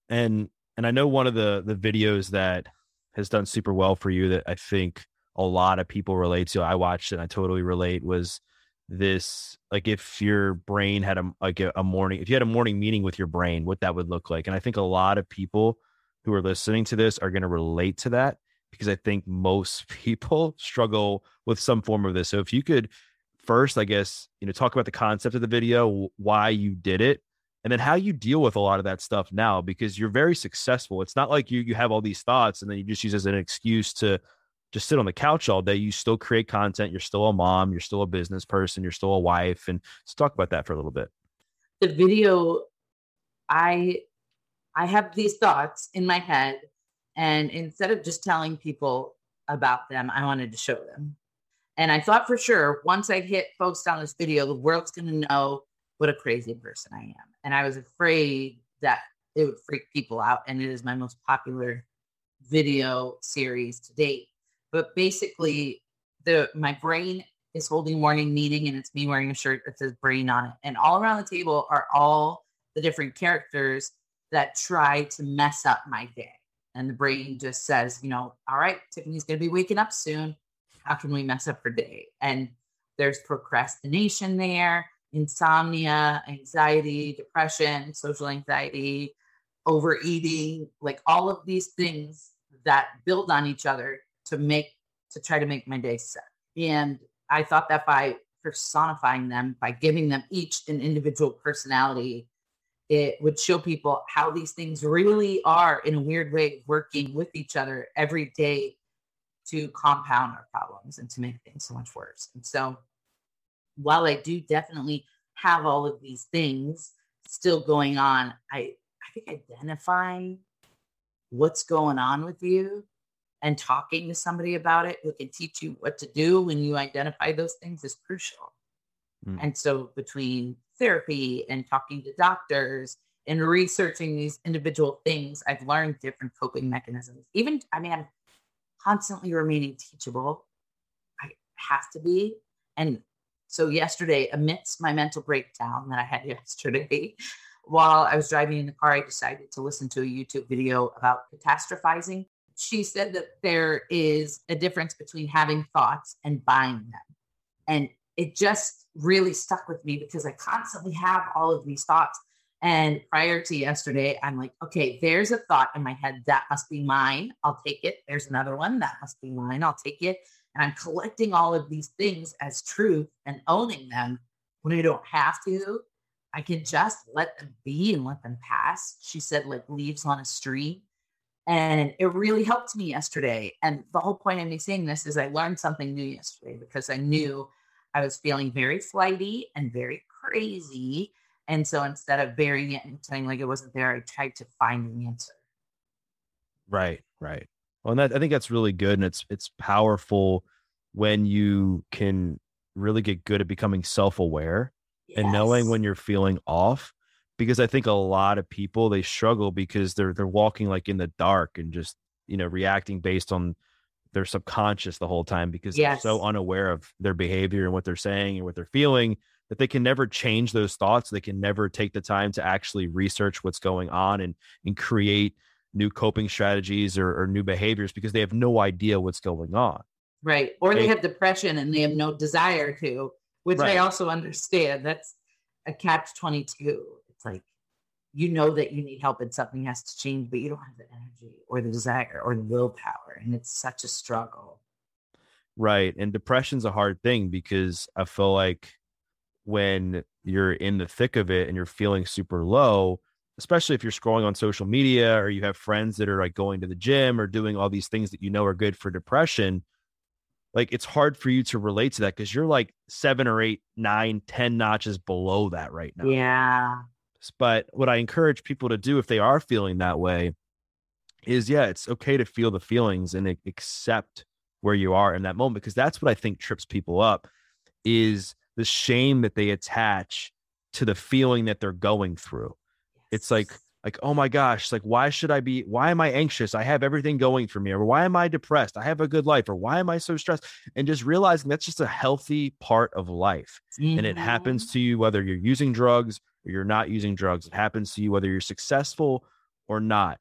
And and I know one of the the videos that has done super well for you that I think a lot of people relate to. I watched it and I totally relate was this like if your brain had a like a, morning if you had a morning meeting with your brain what that would look like and i think a lot of people who are listening to this are going to relate to that because i think most people struggle with some form of this so if you could first i guess you know talk about the concept of the video why you did it and then how you deal with a lot of that stuff now because you're very successful it's not like you you have all these thoughts and then you just use as an excuse to just sit on the couch all day you still create content you're still a mom you're still a business person you're still a wife and let's talk about that for a little bit. The video i i have these thoughts in my head and instead of just telling people about them i wanted to show them. And i thought for sure once i hit post on this video the world's going to know what a crazy person i am. And i was afraid that it would freak people out and it is my most popular video series to date but basically the my brain is holding morning meeting and it's me wearing a shirt that says brain on it. And all around the table are all the different characters that try to mess up my day. And the brain just says you know all right tiffany's going to be waking up soon. How can we mess up her day? And there's procrastination there insomnia anxiety depression social anxiety overeating like all of these things that build on each other to make to try to make my day set. And I thought that by personifying them, by giving them each an individual personality, it would show people how these things really are in a weird way working with each other every day to compound our problems and to make things so much worse. And so while I do definitely have all of these things still going on, I I think identifying what's going on with you and talking to somebody about it who can teach you what to do when you identify those things is crucial. Mm. And so, between therapy and talking to doctors and researching these individual things, I've learned different coping mechanisms. Even, I mean, I'm constantly remaining teachable. I have to be. And so, yesterday, amidst my mental breakdown that I had yesterday, while I was driving in the car, I decided to listen to a YouTube video about catastrophizing she said that there is a difference between having thoughts and buying them. And it just really stuck with me because I constantly have all of these thoughts. And prior to yesterday, I'm like, okay, there's a thought in my head that must be mine. I'll take it. There's another one that must be mine. I'll take it. And I'm collecting all of these things as truth and owning them when I don't have to. I can just let them be and let them pass. She said, like leaves on a stream. And it really helped me yesterday. And the whole point of me saying this is I learned something new yesterday because I knew I was feeling very flighty and very crazy. And so instead of burying it and saying like it wasn't there, I tried to find an answer. Right, right. Well, and that, I think that's really good, and it's it's powerful when you can really get good at becoming self aware yes. and knowing when you're feeling off because I think a lot of people they struggle because they're they're walking like in the dark and just you know reacting based on their subconscious the whole time because yes. they're so unaware of their behavior and what they're saying and what they're feeling that they can never change those thoughts they can never take the time to actually research what's going on and and create new coping strategies or, or new behaviors because they have no idea what's going on right or they, they have depression and they have no desire to which right. i also understand that's a catch 22 it's like you know that you need help and something has to change, but you don't have the energy or the desire or the willpower. And it's such a struggle. Right. And depression's a hard thing because I feel like when you're in the thick of it and you're feeling super low, especially if you're scrolling on social media or you have friends that are like going to the gym or doing all these things that you know are good for depression, like it's hard for you to relate to that because you're like seven or eight, nine, ten notches below that right now. Yeah. But what I encourage people to do if they are feeling that way is, yeah, it's okay to feel the feelings and accept where you are in that moment because that's what I think trips people up is the shame that they attach to the feeling that they're going through. It's like like oh my gosh like why should i be why am i anxious i have everything going for me or why am i depressed i have a good life or why am i so stressed and just realizing that's just a healthy part of life mm-hmm. and it happens mm-hmm. to you whether you're using drugs or you're not using drugs it happens to you whether you're successful or not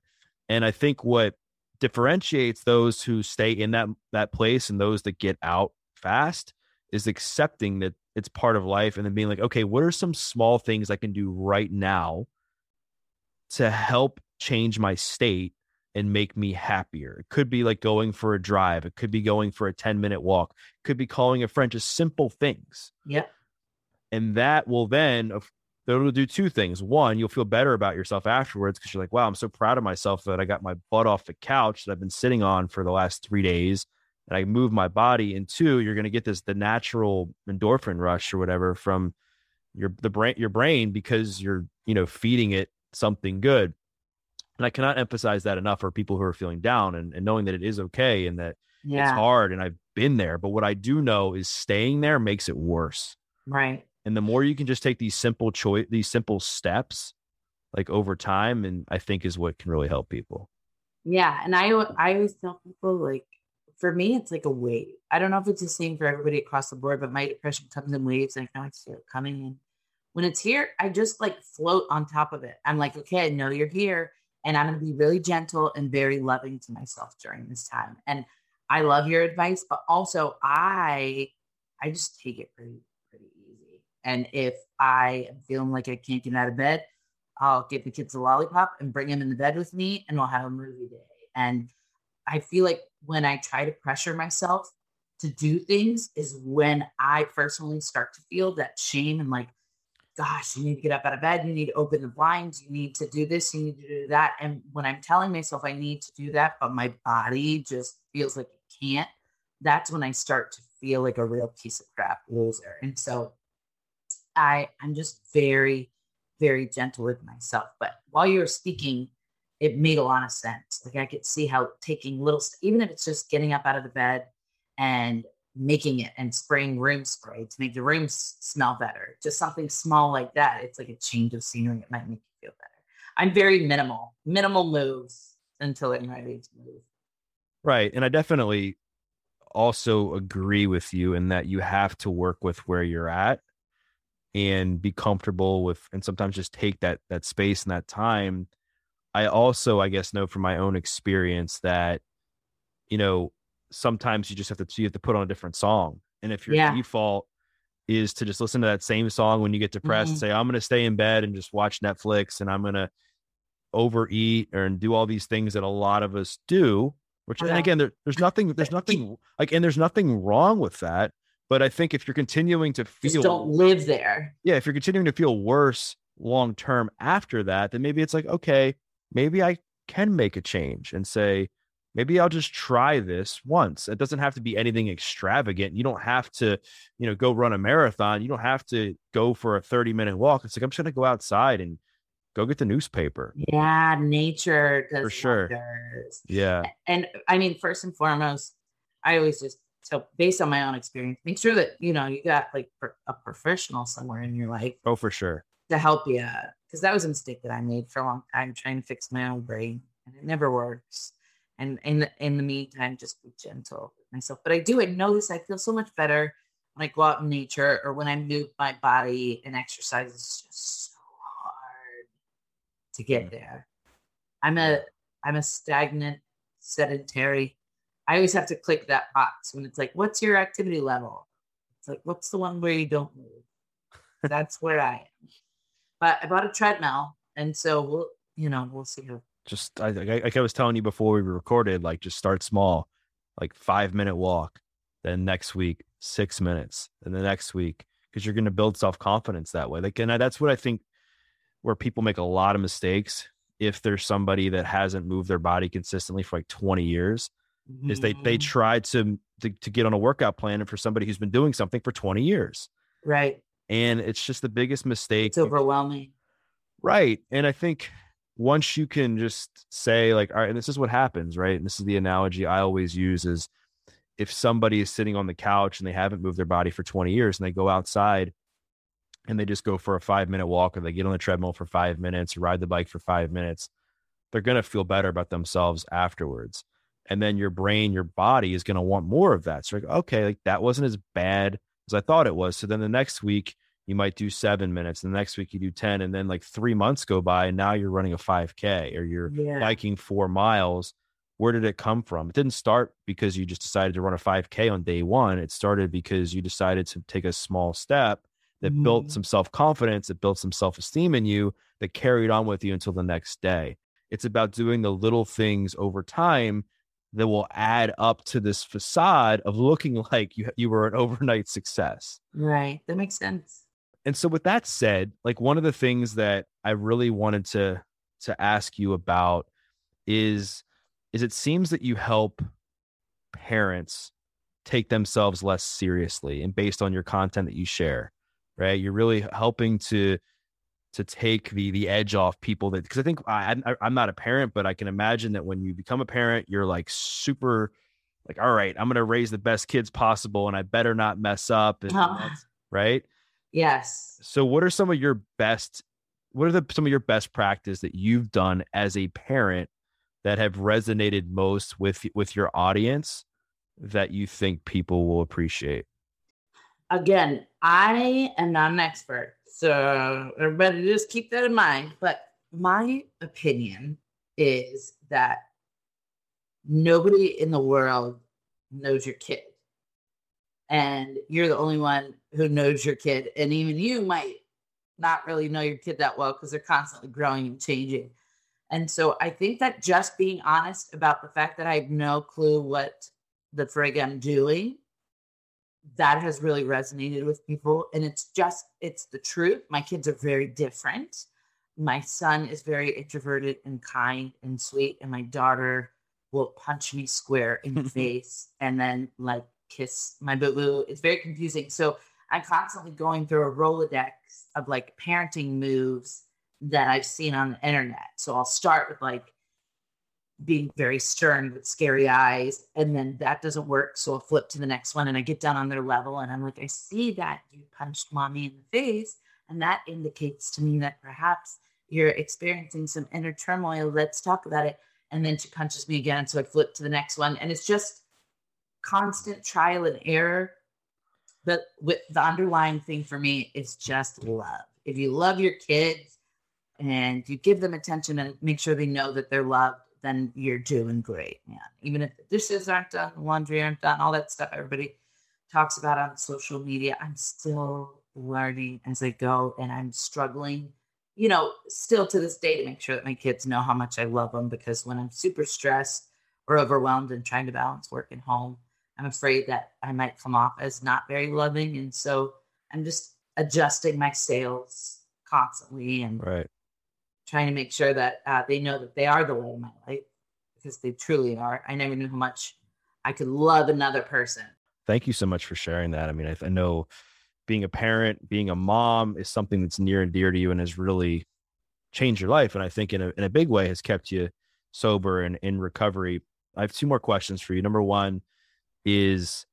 and i think what differentiates those who stay in that that place and those that get out fast is accepting that it's part of life and then being like okay what are some small things i can do right now to help change my state and make me happier. It could be like going for a drive. It could be going for a 10 minute walk. It could be calling a friend, just simple things. Yeah. And that will then, that'll do two things. One, you'll feel better about yourself afterwards because you're like, wow, I'm so proud of myself that I got my butt off the couch that I've been sitting on for the last three days and I move my body. And two, you're going to get this, the natural endorphin rush or whatever from your, the brain, your brain, because you're, you know, feeding it something good. And I cannot emphasize that enough for people who are feeling down and, and knowing that it is okay and that yeah. it's hard and I've been there. But what I do know is staying there makes it worse. Right. And the more you can just take these simple choice, these simple steps, like over time, and I think is what can really help people. Yeah, and I I always tell people like, for me, it's like a wave. I don't know if it's the same for everybody across the board, but my depression comes in waves, and I kind of see it coming in when it's here, I just like float on top of it. I'm like, okay, I know you're here. And I'm going to be really gentle and very loving to myself during this time. And I love your advice, but also I, I just take it pretty easy. And if I am feeling like I can't get out of bed, I'll give the kids a lollipop and bring them in the bed with me and we'll have a movie day. And I feel like when I try to pressure myself to do things is when I personally start to feel that shame and like, gosh, you need to get up out of bed. You need to open the blinds. You need to do this. You need to do that. And when I'm telling myself I need to do that, but my body just feels like it can't, that's when I start to feel like a real piece of crap loser. And so I, I'm just very, very gentle with myself. But while you were speaking, it made a lot of sense. Like I could see how taking little, even if it's just getting up out of the bed and making it and spraying room spray to make the rooms smell better. Just something small like that. It's like a change of scenery. It might make you feel better. I'm very minimal, minimal moves until I'm ready to move. Right. And I definitely also agree with you in that you have to work with where you're at and be comfortable with and sometimes just take that that space and that time. I also, I guess, know from my own experience that, you know, sometimes you just have to you have to put on a different song. And if your yeah. default is to just listen to that same song when you get depressed, mm-hmm. say I'm going to stay in bed and just watch Netflix, and I'm going to overeat or and do all these things that a lot of us do. Which and again, there, there's nothing, there's nothing like, and there's nothing wrong with that. But I think if you're continuing to feel, just don't live there. Yeah, if you're continuing to feel worse long term after that, then maybe it's like, okay, maybe I can make a change and say, maybe I'll just try this once. It doesn't have to be anything extravagant. You don't have to, you know, go run a marathon. You don't have to go for a 30 minute walk. It's like, I'm just going to go outside and go get the newspaper. Yeah. Nature does for sure. Wonders. Yeah. And I mean, first and foremost, I always just, so based on my own experience, make sure that, you know, you got like a professional somewhere in your life. Oh, for sure. To help you. Cause that was a mistake that I made for a long time trying to fix my own brain and it never works and in the, in the meantime just be gentle with myself but i do i notice i feel so much better when i go out in nature or when i move my body and exercise is just so hard to get mm. there i'm a i'm a stagnant sedentary i always have to click that box when it's like what's your activity level it's like what's the one where you don't move that's where i am but i bought a treadmill and so we'll you know we'll see how just I, like I was telling you before we recorded, like just start small, like five minute walk. then next week six minutes, and the next week because you're going to build self confidence that way. Like, and that's what I think where people make a lot of mistakes if there's somebody that hasn't moved their body consistently for like 20 years. Is they they mm-hmm. try to, to to get on a workout plan and for somebody who's been doing something for 20 years. Right. And it's just the biggest mistake. It's overwhelming. Right. And i think once you can just say like all right and this is what happens right? And this is the analogy i always use is if somebody is sitting on the couch and they haven't moved their body for 20 years and they go outside and they just go for a five minute walk or they get on the treadmill for five minutes, ride the bike for five minutes, they're going to feel better about themselves afterwards. And then your brain, your body is going to want more of that. So, like, okay, like that wasn't as bad as I thought it was. So then the next week, you might do seven minutes. The next week, you do 10. And then like three months go by, and now you're running a 5K or you're yeah. biking four miles. Where did it come from? It didn't start because you just decided to run a 5K on day one. It started because you decided to take a small step that mm. built some self confidence, that built some self esteem in you, that carried on with you until the next day. It's about doing the little things over time that will add up to this facade of looking like you, you were an overnight success. Right. That makes sense. And so with that said, like one of the things that I really wanted to to ask you about is is it seems that you help parents take themselves less seriously and based on your content that you share right? You're really helping to to take the the edge off people that because I think I, I I'm not a parent, but I can imagine that when you become a parent, you're like super like, all right, I'm gonna raise the best kids possible, and I better not mess up, and uh, right? Yes. So, what are some of your best? What are the some of your best practice that you've done as a parent that have resonated most with with your audience that you think people will appreciate? again, I am not an expert. So everybody just keep that in mind. But my opinion is that nobody in the world knows your kid. And you're the only one who knows your kid. And even you might not really know your kid that well because they're constantly growing and changing. And so I think that just being honest about the fact that I have no clue what the frig I'm doing that has really resonated with people and it's just it's the truth. My kids are very different. My son is very introverted and kind and sweet and my daughter will punch me square in the face and then like kiss my boo boo it's very confusing. So i'm constantly going through a rolodex of like parenting moves that i've seen on the internet. So i'll start with like being very stern with scary eyes and then that doesn't work so i'll flip to the next one and i get down on their level and i'm like i see that you punched mommy in the face and that indicates to me that perhaps you're experiencing some inner turmoil let's talk about it and then she punches me again so i flip to the next one and it's just constant trial and error but with the underlying thing for me is just love. If you love your kids and you give them attention and make sure they know that they're loved then you're doing great, man. Even if the dishes aren't done, the laundry aren't done, all that stuff everybody talks about on social media, I'm still learning as I go and I'm struggling, you know, still to this day to make sure that my kids know how much I love them because when I'm super stressed or overwhelmed and trying to balance work and home, I'm afraid that I might come off as not very loving. And so I'm just adjusting my sails constantly and right trying to make sure that uh, they know that they are the light of my life because they truly are. I never knew how much I could love another person. Thank you so much for sharing that. I mean, I, I know being a parent, being a mom is something that's near and dear to you and has really changed your life. And I think in a, in a big way has kept you sober and in recovery. I have two more questions for you. Number one is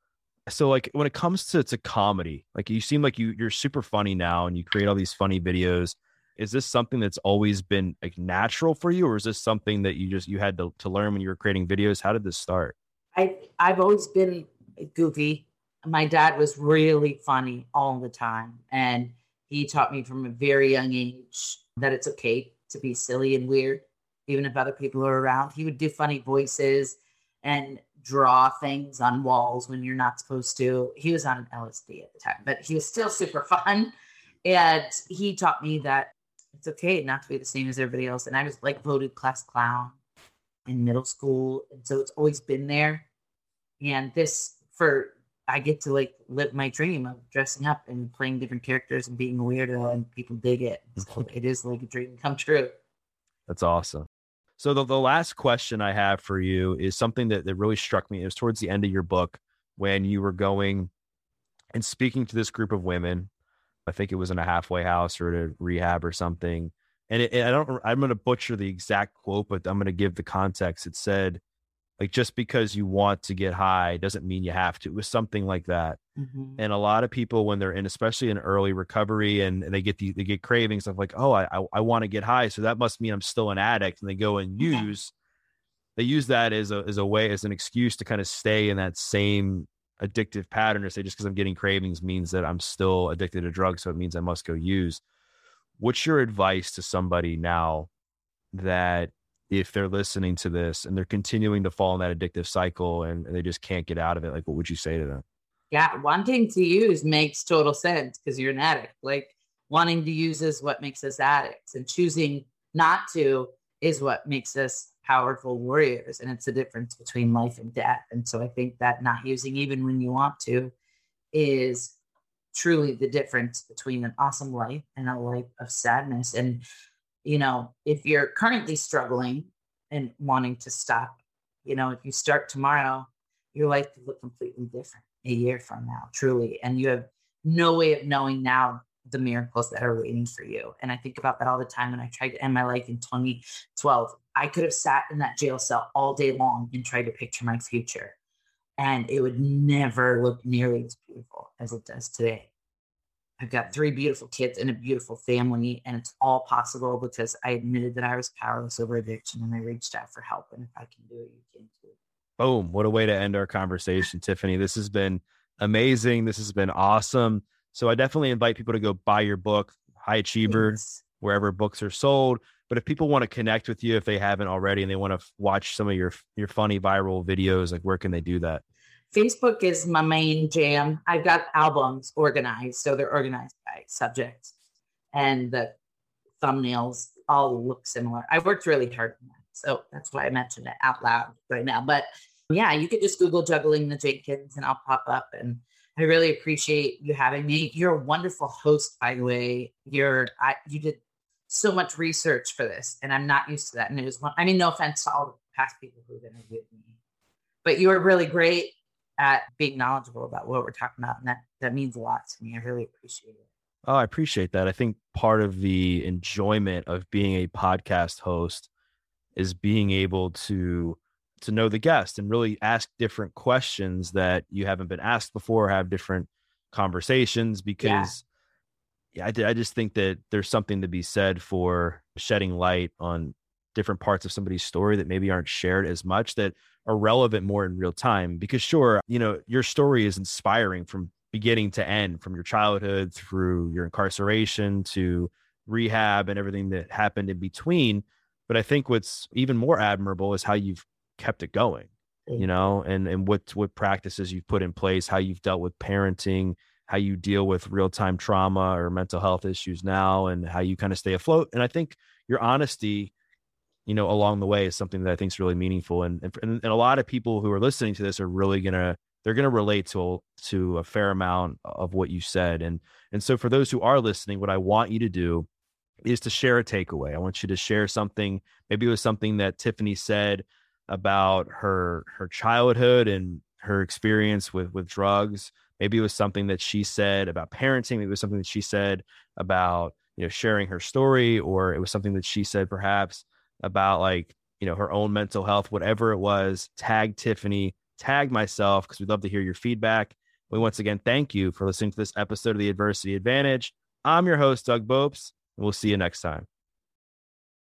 so like when it comes to, to comedy, like you seem like you you're super funny now and you create all these funny videos is this something that's always been like natural for you or is this something that you just you had to, to learn when you were creating videos? How did this start? I i've always been uh, goofy. My dad was really funny all the time and he taught me from a very young age that it's okay to be silly and weird even if other people are around. He would do funny voices and draw things on walls when you're not supposed to. He was on lsd at the time but he was still super fun and he taught me that it's okay not to be the same as everybody else. And I was like voted class clown in middle school. And so it's always been there. And this for I get to like live my dream of dressing up and playing different characters and being a weirdo and people dig it. So it is like a dream come true. That's awesome. So the, the last question I have for you is something that, that really struck me. It was towards the end of your book when you were going and speaking to this group of women. I think it was in a halfway house or a rehab or something. And it, it, I don't, I'm going to butcher the exact quote, but I'm going to give the context. It said, like just because you want to get high doesn't mean you have to. It was something like that. Mm-hmm. And a lot of people, when they're in, especially in early recovery, and, and they get the they get cravings of like, oh, I I, I want to get high, so that must mean I'm still an addict, and they go and use. They use that as a as a way as an excuse to kind of stay in that same addictive pattern, or say just because I'm getting cravings means that I'm still addicted to drugs, so it means I must go use. What's your advice to somebody now that if they're listening to this and they're continuing to fall in that addictive cycle and, and they just can't get out of it, like what would you say to them? Yeah, wanting to use makes total sense because you're an addict. Like wanting to use is what makes us addicts, and choosing not to is what makes us powerful warriors. And it's the difference between life and death. And so I think that not using even when you want to is truly the difference between an awesome life and a life of sadness. And you know, if you're currently struggling and wanting to stop, you know, if you start tomorrow, your life could look completely different a year from now, truly. And you have no way of knowing now the miracles that are waiting for you. And I think about that all the time. When I tried to end my life in 2012, I could have sat in that jail cell all day long and tried to picture my future. And it would never look nearly as beautiful as it does today. I've got three beautiful kids and a beautiful family, and it's all possible because I admitted that I was powerless over addiction and I reached out for help. And if I can do it, you can too. Boom. What a way to end our conversation, Tiffany. This has been amazing. This has been awesome. So I definitely invite people to go buy your book, High Achiever, Thanks. wherever books are sold. But if people want to connect with you, if they haven't already, and they want to watch some of your your funny viral videos, like where can they do that? Facebook is my main jam. I've got albums organized, so they're organized by subject, and the thumbnails all look similar. I worked really hard on that, so that's why I mentioned it out loud right now. But yeah, you could just Google juggling the Jenkins, and I'll pop up. And I really appreciate you having me. You're a wonderful host, by the way. You're I, you did so much research for this, and I'm not used to that. And it was one. I mean, no offense to all the past people who've interviewed me, but you were really great at being knowledgeable about what we're talking about. And that, that means a lot to me. I really appreciate it. Oh, I appreciate that. I think part of the enjoyment of being a podcast host is being able to to know the guest and really ask different questions that you haven't been asked before, have different conversations because yeah, yeah I, I just think that there's something to be said for shedding light on different parts of somebody's story that maybe aren't shared as much that are relevant more in real time because sure you know your story is inspiring from beginning to end from your childhood through your incarceration to rehab and everything that happened in between. But i think what's even more admirable is how you've kept it going mm. you know and and what what practices you've put in place how you've dealt with parenting how you deal with real-time trauma or mental health issues now and how you kind of stay afloat and i think your honesty you know, along the way is something that I think is really meaningful. And, and, and a lot of people who are listening to this are really going to, they're going to relate to, to a fair amount of what you said. And, and so for those who are listening, what I want you to do is to share a takeaway. I want you to share something. Maybe it was something that Tiffany said about her, her childhood and her experience with, with drugs. Maybe it was something that she said about parenting. Maybe it was something that she said about, you know, sharing her story, or it was something that she said perhaps about like, you know, her own mental health, whatever it was, tag Tiffany, tag myself, because we'd love to hear your feedback. We once again thank you for listening to this episode of the Adversity Advantage. I'm your host, Doug Bopst, and we'll see you next time.